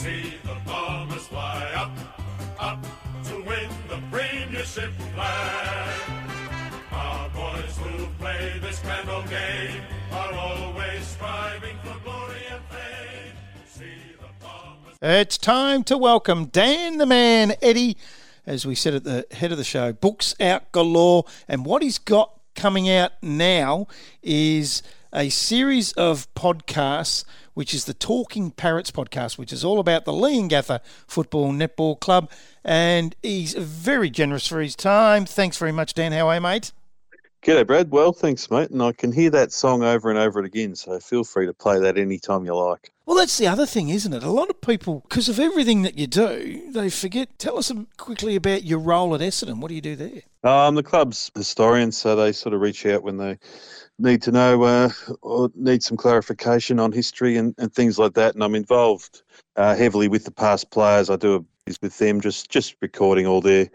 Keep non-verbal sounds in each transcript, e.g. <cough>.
See the bombers fly up, up to win the premiership flag. Our boys who play this grand old game are always striving for glory and fame. See the bombers. It's time to welcome Dan the Man Eddy, as we said at the head of the show. Books out galore, and what he's got coming out now is a series of podcasts, which is the Talking Parrots podcast, which is all about the Leongatha Football Netball Club. And he's very generous for his time. Thanks very much, Dan. How are you, mate? G'day, Brad. Well, thanks, mate. And I can hear that song over and over again, so feel free to play that anytime you like. Well, that's the other thing, isn't it? A lot of people, because of everything that you do, they forget. Tell us quickly about your role at Essendon. What do you do there? I'm the club's historian, so they sort of reach out when they need to know uh, or need some clarification on history and, and things like that. And I'm involved uh, heavily with the past players. I do a with them, just just recording all their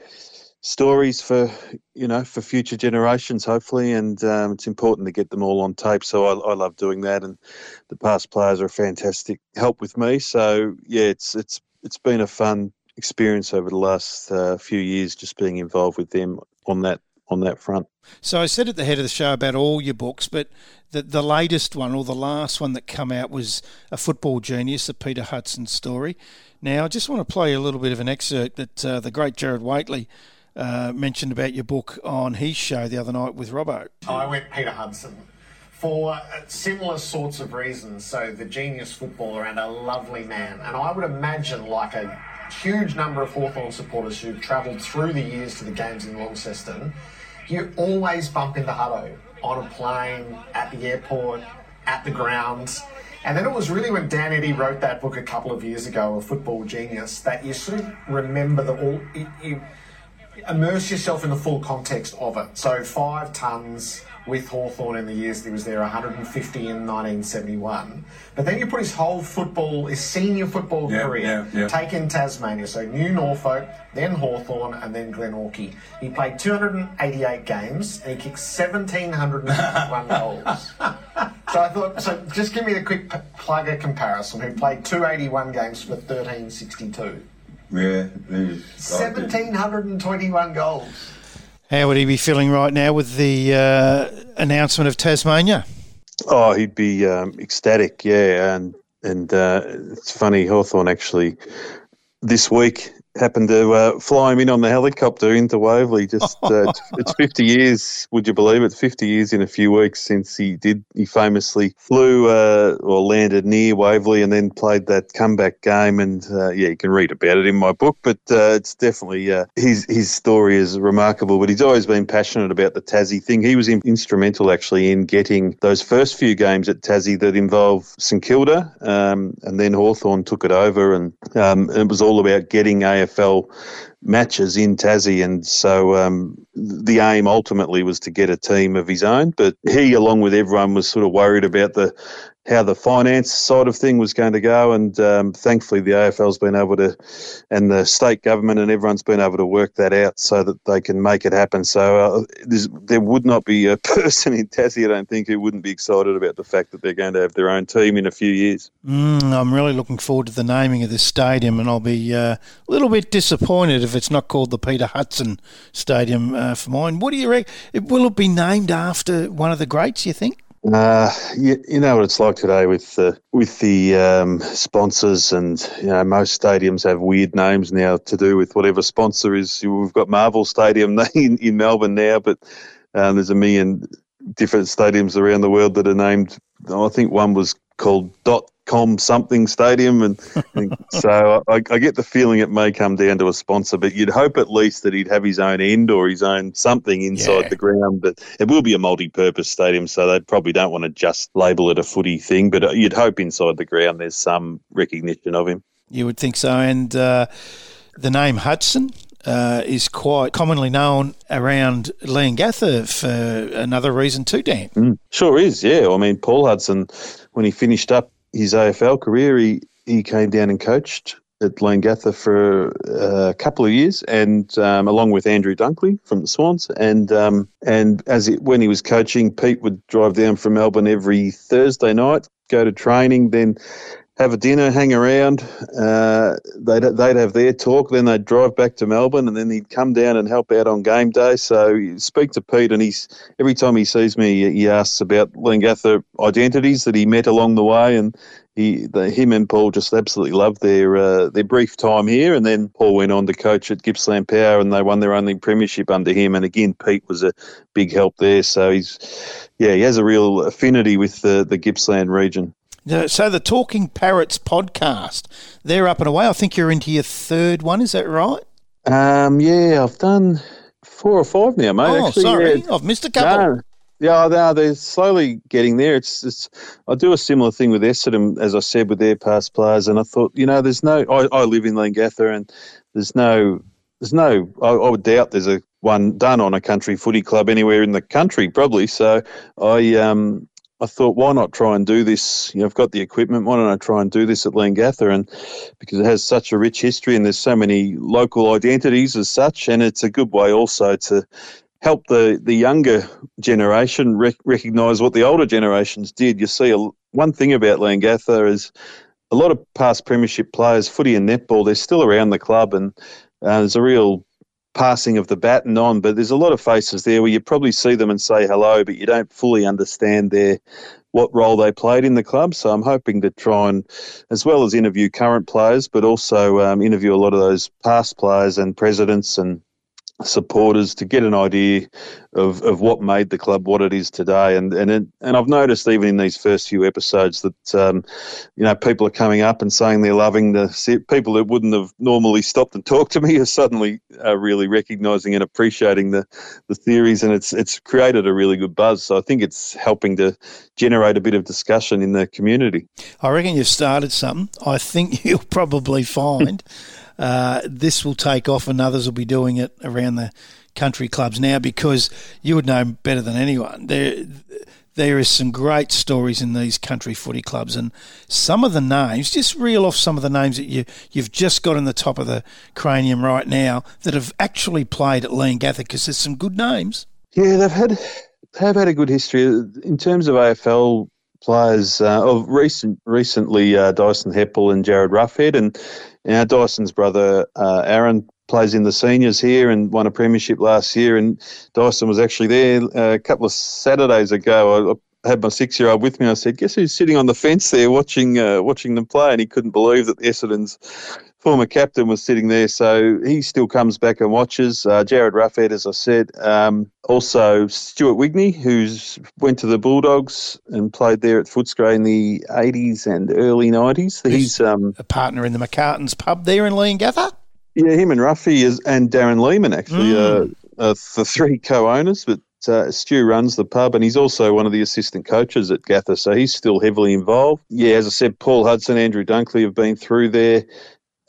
stories for you know for future generations hopefully and um, it's important to get them all on tape so I, I, love doing that and the past players are a fantastic help with me so yeah it's it's it's been a fun experience over the last uh, few years just being involved with them on that on that front. So I said at the head of the show about all your books but the the latest one or the last one that come out was a football genius the Peter Hudson story. Now I just want to play a little bit of an excerpt that uh, the great Gerard Whateley uh, mentioned about your book on his show the other night with Robbo. I went Peter Hudson for uh, similar sorts of reasons. So, the genius footballer and a lovely man. And I would imagine, like a huge number of Hawthorn supporters who've travelled through the years to the games in Launceston, you always bump into Hutto on a plane, at the airport, at the grounds. And then it was really when Dan Eddy wrote that book a couple of years ago, A Football Genius, that you sort of remember the all. You, you, immerse yourself in the full context of it. So five tons with Hawthorn in the years that he was there, 150 in 1971. But then you put his whole football, his senior football Yeah, career, yeah, yeah. take in Tasmania. So New Norfolk, then Hawthorn, and then Glenorchy. He played 288 games and he kicked 1,751 <laughs> goals. So I thought, so just give me the quick p- plugger comparison. Who played 281 games for 1362? Yeah, 1,721 goals. How would he be feeling right now with the uh, announcement of Tasmania? Oh, he'd be um, ecstatic, yeah. And and uh, it's funny, Hawthorn actually this week happened to uh, fly him in on the helicopter into Waverley. Just uh, <laughs> it's, it's 50 years, would you believe it? 50 years in a few weeks since he did. He famously flew uh, or landed near Waverley and then played that comeback game. And uh, yeah, you can read about it in my book. But uh, it's definitely uh, his his story is remarkable. But he's always been passionate about the Tassie thing. He was in, instrumental actually in getting those first few games at Tassie that involved St Kilda, um, and then Hawthorn took it over, and um, it was all about getting AFL matches in Tassie, and so um, the aim ultimately was to get a team of his own. But he, along with everyone, was sort of worried about the how the finance side of thing was going to go, and um, thankfully the AFL's been able to, and the state government and everyone's been able to work that out so that they can make it happen. So uh, there would not be a <laughs> person in Tassie, I don't think, who wouldn't be excited about the fact that they're going to have their own team in a few years. Mm, I'm really looking forward to the naming of this stadium, and I'll be uh, a little bit disappointed if it's not called the Peter Hudson Stadium uh, for mine. What do you reckon? Will it be named after one of the greats? You think? Uh, you, you know what it's like today with the with the um, sponsors, and you know most stadiums have weird names now to do with whatever sponsor is. We've got Marvel Stadium <laughs> in, in Melbourne now, but um, there's a million different stadiums around the world that are named. I think one was called Dot Com something stadium, and, and <laughs> so I, I get the feeling it may come down to a sponsor. But you'd hope at least that he'd have his own end or his own something inside Yeah. the ground. But it will be a multi-purpose stadium, so they probably don't want to just label it a footy thing. But uh, you'd hope inside the ground there's some recognition of him. You would think so. And uh, the name Hudson uh, is quite commonly known around Leongatha for another reason too, Dan. Sure is, yeah. I mean, Paul Hudson, when he finished up his AFL career, he, he came down and coached at Leongatha for uh, a couple of years, and um, along with Andrew Dunkley from the Swans, and um, and as it, when he was coaching, Pete would drive down from Melbourne every Thursday night, go to training, then have a dinner, hang around. Uh, they'd they'd have their talk, then they'd drive back to Melbourne, and then he'd come down and help out on game day. So speak to Pete, and he's every time he sees me, he asks about Leongatha identities that he met along the way, and he, the, him and Paul just absolutely loved their uh, their brief time here, and then Paul went on to coach at Gippsland Power, and they won their only premiership under him. And again, Pete was a big help there. So he's, yeah, he has a real affinity with the the Gippsland region. So the Talking Parrots podcast, they're up and away. I think you're into your third one. Is that right? Um, yeah, I've done four or five now, mate. Oh, actually, sorry, yeah. I've missed a couple. No. Yeah, are. They're slowly getting there. It's, it's. I do a similar thing with Essendon, as I said, with their past players, and I thought, you know, there's no. I, I live in Leongatha, and there's no. There's no. I, I would doubt there's a one done on a country footy club anywhere in the country, probably. So I um I thought, why not try and do this? You know, I've got the equipment. Why don't I try and do this at Leongatha? And because it has such a rich history and there's so many local identities as such, and it's a good way also to help the, the younger generation rec- recognise what the older generations did. You see, a, one thing about Leongatha is a lot of past premiership players, footy and netball, they're still around the club, and uh, there's a real passing of the baton on, but there's a lot of faces there where you probably see them and say hello, but you don't fully understand their what role they played in the club. So I'm hoping to try and, as well as interview current players, but also um, interview a lot of those past players and presidents and supporters to get an idea of, of what made the club what it is today. And and it, and I've noticed even in these first few episodes that um, you know people are coming up and saying they're loving the people that wouldn't have normally stopped and <laughs> talked to me are suddenly uh, really recognising and appreciating the the theories, and it's it's created a really good buzz. So I think it's helping to generate a bit of discussion in the community. I reckon you've started something. I think <laughs> you'll probably find. <laughs> Uh, this will take off and others will be doing it around the country clubs now because you would know better than anyone. There, there is some great stories in these country footy clubs, and some of the names. Just reel off some of the names that you you've just got in the top of the cranium right now that have actually played at Leongatha because there's some good names. Yeah, they've had they've had a good history in terms of AFL players uh, of recent recently uh, Dyson Heppell and Jarryd Roughead and now Dyson's brother uh, Aaron plays in the seniors here and won a premiership last year and Dyson was actually there uh, a couple of Saturdays ago. I, had my six-year-old with me. I said, "Guess who's sitting on the fence there, watching uh, watching them play?" And he couldn't believe that Essendon's former captain was sitting there. So he still comes back and watches. Uh, Jarryd Roughead, as I said, um, also Stuart Wigney, who's went to the Bulldogs and played there at Footscray in the '80s and early '90s. He's um, a partner in the McCartans pub there in Leongatha. Yeah, him and Ruffy is, and Darren Lehman actually mm. uh, the three co-owners, but uh, Stu runs the pub and he's also one of the assistant coaches at Gatha, so he's still heavily involved. Yeah, as I said, Paul Hudson, Andrew Dunkley have been through there.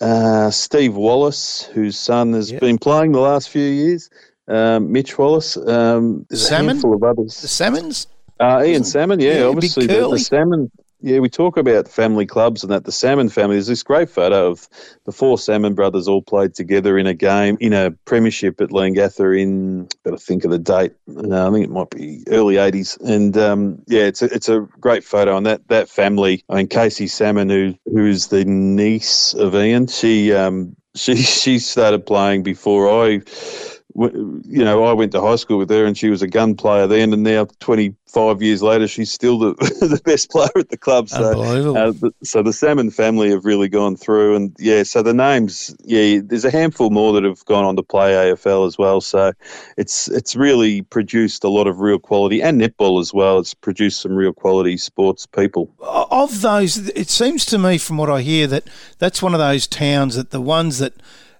Uh, Steve Wallace, whose son has yep. been playing the last few years. Um, Mitch Wallace. Um, there's Salmon? a handful of others. The Salmons? Uh, Ian Salmon, yeah, yeah obviously the, the Salmon yeah, we talk about family clubs and that the Salmon family. There's this great photo of the four Salmon brothers all played together in a game in a premiership at Leongatha in. Got to think of the date. No, I think it might be early '80s. And um, yeah, it's a, it's a great photo. And that that family. I mean, Casey Salmon, who who's the niece of Ian, she um, she <laughs> she started playing before I you know, I went to high school with her and she was a gun player then, and now 25 years later, she's still the, <laughs> the best player at the club. So, uh, the, so the Salmon family have really gone through, and yeah, so the names, yeah, there's a handful more that have gone on to play AFL as well. So it's it's really produced a lot of real quality and netball as well. It's produced some real quality sports people. Of those, it seems to me from what I hear that that's one of those towns that the ones that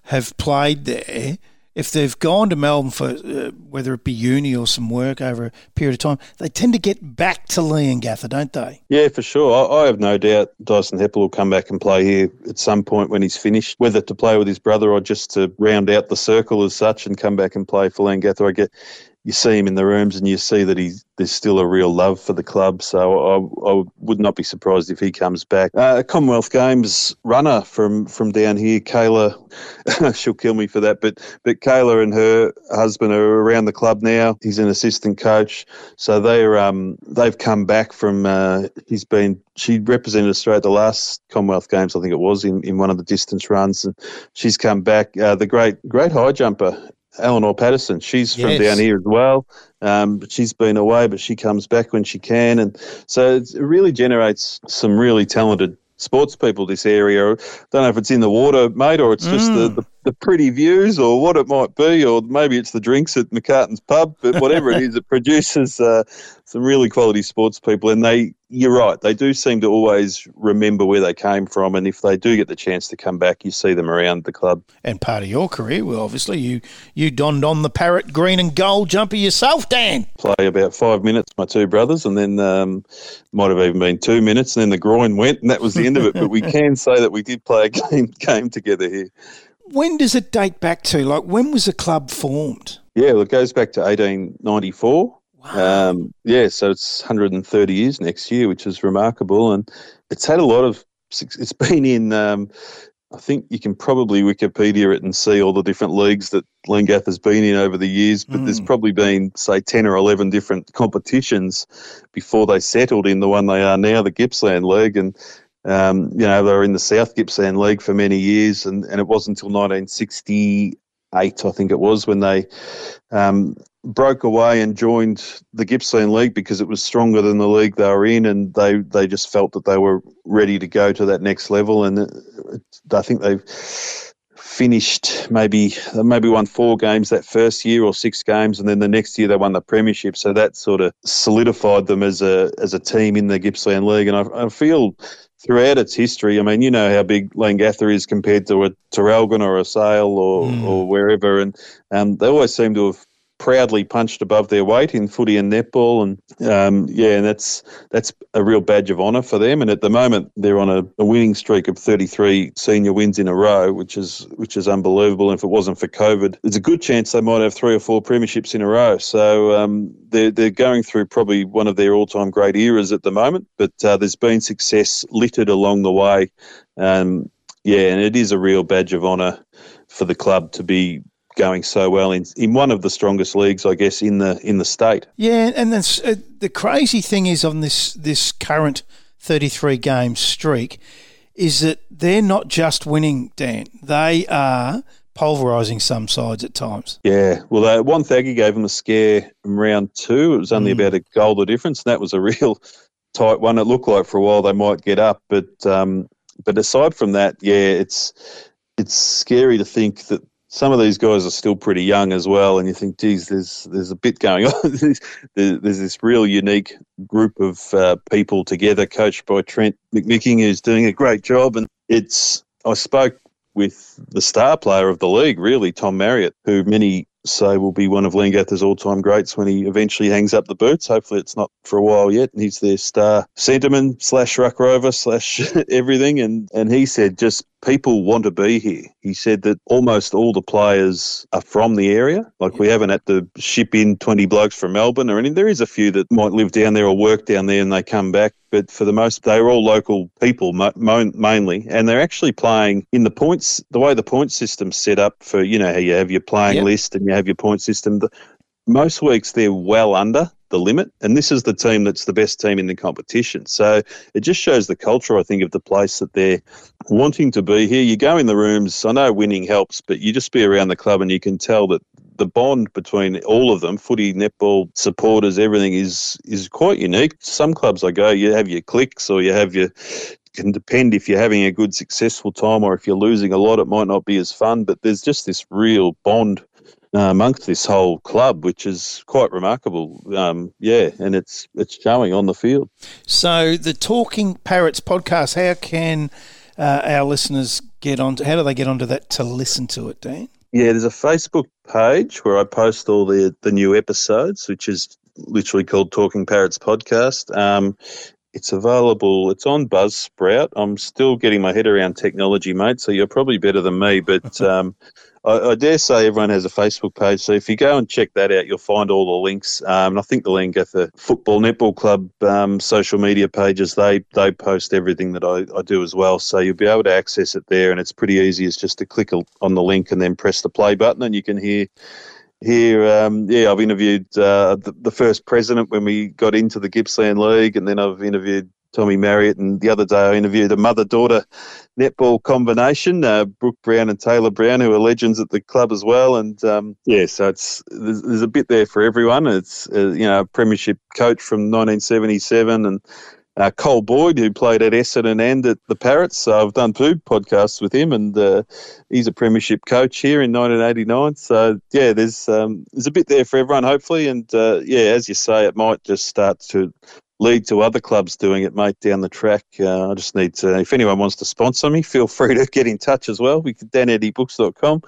have played there if they've gone to Melbourne for uh, whether it be uni or some work over a period of time, they tend to get back to Leongatha, don't they? Yeah, for sure. I, I, have no doubt Dyson Heppell will come back and play here at some point when he's finished, whether to play with his brother or just to round out the circle as such and come back and play for Leongatha. I get you see him in the rooms and you see that he's there's still a real love for the club. So I, I would not be surprised if he comes back. Uh, Commonwealth Games runner from from down here, Kayla, <laughs> she'll kill me for that, but but Kayla and her husband are around the club now. He's an assistant coach, so they're um they've come back from. Uh, he's been she represented Australia at the last Commonwealth Games, I think it was in, in one of the distance runs, and she's come back. Uh, the great great high jumper Eleanor Patterson. She's from yes. down here as well. Um, but she's been away, but she comes back when she can, and so it really generates some really talented sports people. This area, I don't know if it's in the water, mate, or it's just the, mm. the, the, pretty views, or what it might be, or maybe it's the drinks at McCartan's pub. But whatever it is, it produces uh, some really quality sports people, and they you're right. They do seem to always remember where they came from, and if they do get the chance to come back, you see them around the club. And part of your career, well, obviously you you donned on the parrot green and gold jumper yourself, Dan. Play about five minutes, my two brothers, and then um, might have even been two minutes, and then the groin went, and that was the end of it. But we <laughs> can say that we did play a game game together here. When does it date back to? Like, when was the club formed? Yeah, well, it goes back to 1894. Um, yeah, so it's 130 years next year, which is remarkable, and it's had a lot of. It's been in. Um, I think you can probably Wikipedia it and see all the different leagues that Leongatha has been in over the years, but mm. there's probably been, say, 10 or 11 different competitions before they settled in the one they are now, the Gippsland League. And, um, you know, they were in the South Gippsland League for many years, and, and it wasn't until 1968, I think it was, when they um, broke away and joined the Gippsland League because it was stronger than the league they were in, and they, they just felt that they were ready to go to that next level. And it, I think they've finished maybe maybe won four games that first year or six games, and then the next year they won the premiership. So that sort of solidified them as a as a team in the Gippsland League. And I, I feel throughout its history, I mean, you know how big Leongatha is compared to a Traralgon or a Sale or, mm. or wherever, and um, they always seem to have proudly punched above their weight in footy and netball, and um, yeah, and that's that's a real badge of honour for them. And at the moment, they're on a, a, winning streak of 33 senior wins in a row, which is which is unbelievable. And if it wasn't for COVID, there's a good chance they might have three or four premierships in a row. So um, they're they're going through probably one of their all-time great eras at the moment. But uh, there's been success littered along the way. Um, yeah, and it is a real badge of honour for the club to be going so well in in one of the strongest leagues, I guess, in the in the state. Yeah, and then uh, the crazy thing is on this this current thirty three game streak is that they're not just winning, Dan. They are pulverising some sides at times. Yeah, well, uh, Wonthaggi gave them a scare in round two. It was only mm. about a goal the difference, and that was a <laughs> real tight one. It looked like for a while they might get up, but um, but aside from that, yeah, it's it's scary to think that some of these guys are still pretty young as well, and you think, geez, there's there's a bit going on. <laughs> there's, there's, this real unique group of uh, people together, coached by Trent McMicking, who's doing a great job. And it's I spoke with the star player of the league, really, Tom Marriott, who many say will be one of Leongatha's all-time greats when he eventually hangs up the boots. Hopefully, it's not for a while yet. And he's their star centreman slash ruck rover slash <laughs> everything. And and he said just people want to be here. He said that almost all the players are from the area. Like yeah. we haven't had to ship in 20 blokes from Melbourne or anything. There is a few that might live down there or work down there and they come back. But for the most, they're all local people mo- mainly, and they're actually playing in the points. The way the point system's set up for you know how you have your playing list and you have your point system. The, most weeks they're well under the limit. And this is the team that's the best team in the competition. So it just shows the culture, I think, of the place that they're wanting to be here. You go in the rooms, I know winning helps, but you just be around the club and you can tell that the bond between all of them, footy, netball, supporters, everything is is quite unique. Some clubs I go, you have your clicks or you have your can depend if you're having a good successful time or if you're losing a lot it might not be as fun but there's just this real bond amongst this whole club, which is quite remarkable. Um, yeah, and it's it's showing on the field. So the Talking Parrots podcast, how can uh, our listeners get on? how do they get onto that to listen to it, Dan? Yeah, there's a Facebook page where I post all the the new episodes, which is literally called Talking Parrots Podcast. Um, it's available. It's on Buzzsprout. I'm still getting my head around technology, mate. So you're probably better than me, but <laughs> um, I, I, dare say everyone has a Facebook page. So if you go and check that out, you'll find all the links. Um, and I think the Leongatha Football Netball Club um, social media pages they they post everything that I, I do as well. So you'll be able to access it there, and it's pretty easy. It's just to click on the link and then press the play button, and you can hear here, um, yeah, I've interviewed uh, the, the, first president when we got into the Gippsland League, and then I've interviewed Tommy Marriott, and the other day I interviewed a mother-daughter netball combination, uh, Brooke Brown and Taylor Brown, who are legends at the club as well. And um, yeah, so it's there's, there's, a bit there for everyone. It's uh, you know a premiership coach from 1977 and uh, Cole Boyd, who played at Essendon and at the Parrots. So I've done two podcasts with him, and uh, he's a premiership coach here in 1989. So yeah, there's um, there's a bit there for everyone, hopefully, and uh, yeah, as you say, it might just start to lead to other clubs doing it, mate, down the track. Uh, I just need to, if anyone wants to sponsor me, feel free to get in touch as well. We could daneddybooks.com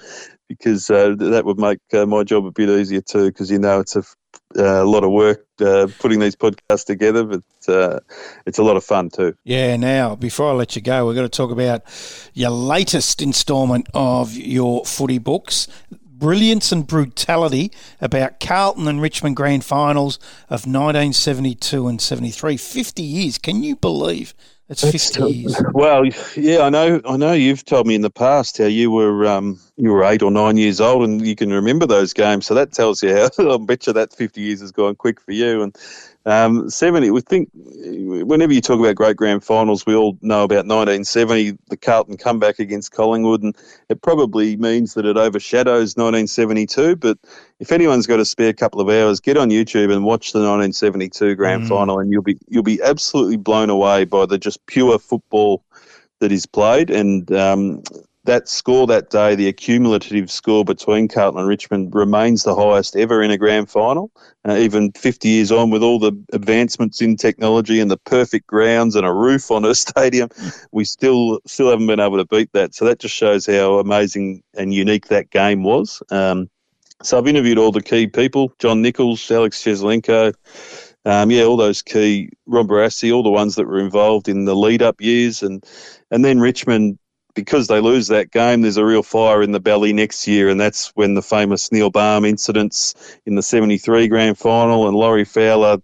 because uh, that would make uh, my job a bit easier too because you know it's a uh, a lot of work uh, putting these podcasts together, but uh, it's a lot of fun too. Yeah. Now, before I let you go, we're going to talk about your latest instalment of your footy books. Brilliance and brutality about Carlton and Richmond grand finals of 1972 and 73. 50 years. Can you believe it's fifty years. Well, yeah, I know. I know you've told me in the past how you were um, you were eight or nine years old, and you can remember those games. So that tells you how. <laughs> I bet you that fifty years has gone quick for you. And um, 70, we think, whenever you talk about great grand finals, we all know about 1970, the Carlton comeback against Collingwood, and it probably means that it overshadows 1972. But if anyone's got a spare couple of hours, get on YouTube and watch the 1972 grand mm. final, and you'll be you'll be absolutely blown away by the just pure football that is played. And um, that score that day, the accumulative score between Carlton and Richmond remains the highest ever in a grand final. Uh, even 50 years on, with all the advancements in technology and the perfect grounds and a roof on a <laughs> stadium, we still still haven't been able to beat that. So that just shows how amazing and unique that game was. Um, so I've interviewed all the key people: John Nicholls, Alex Jesaulenko. Um, yeah, all those key Ron Barassi, all the ones that were involved in the lead-up years, and and then Richmond because they lose that game, there's a real fire in the belly next year, and that's when the famous Neil Balme incidents in the 73 grand final and Laurie Fowler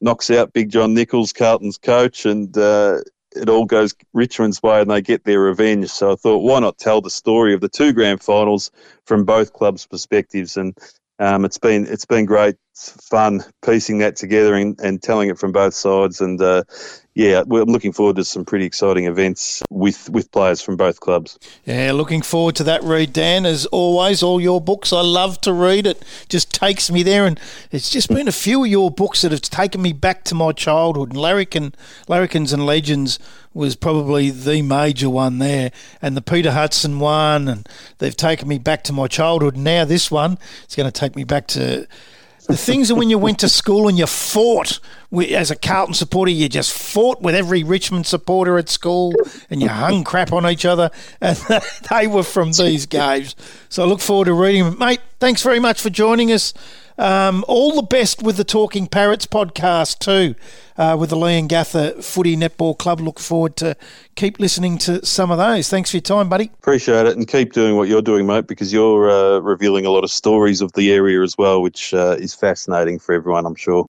knocks out Big John Nicholls, Carlton's coach, and uh, it all goes Richmond's way and they get their revenge. So I thought, why not tell the story of the two grand finals from both clubs' perspectives? And um, it's been it's been great fun piecing that together and, and telling it from both sides. And uh, yeah, we're looking forward to some pretty exciting events with, with players from both clubs. Yeah, looking forward to that read, Dan. As always, all your books, I love to read. It just takes me there, and it's just been a few of your books that have taken me back to my childhood. And Larrikin, Larrikins and Legends was probably the major one there, and the Peter Hudson one, and they've taken me back to my childhood. Now this one, it's going to take me back to the things that when you went to school and you fought as a Carlton supporter, you just fought with every Richmond supporter at school and you hung crap on each other, and <laughs> they were from these games. So I look forward to reading them. Mate, thanks very much for joining us. Um, all the best with the Talking Parrots podcast too uh, with the Leongatha Footy Netball Club. Look forward to keep listening to some of those. Thanks for your time, buddy. Appreciate it, and keep doing what you're doing, mate, because you're uh, revealing a lot of stories of the area as well, which uh, is fascinating for everyone, I'm sure.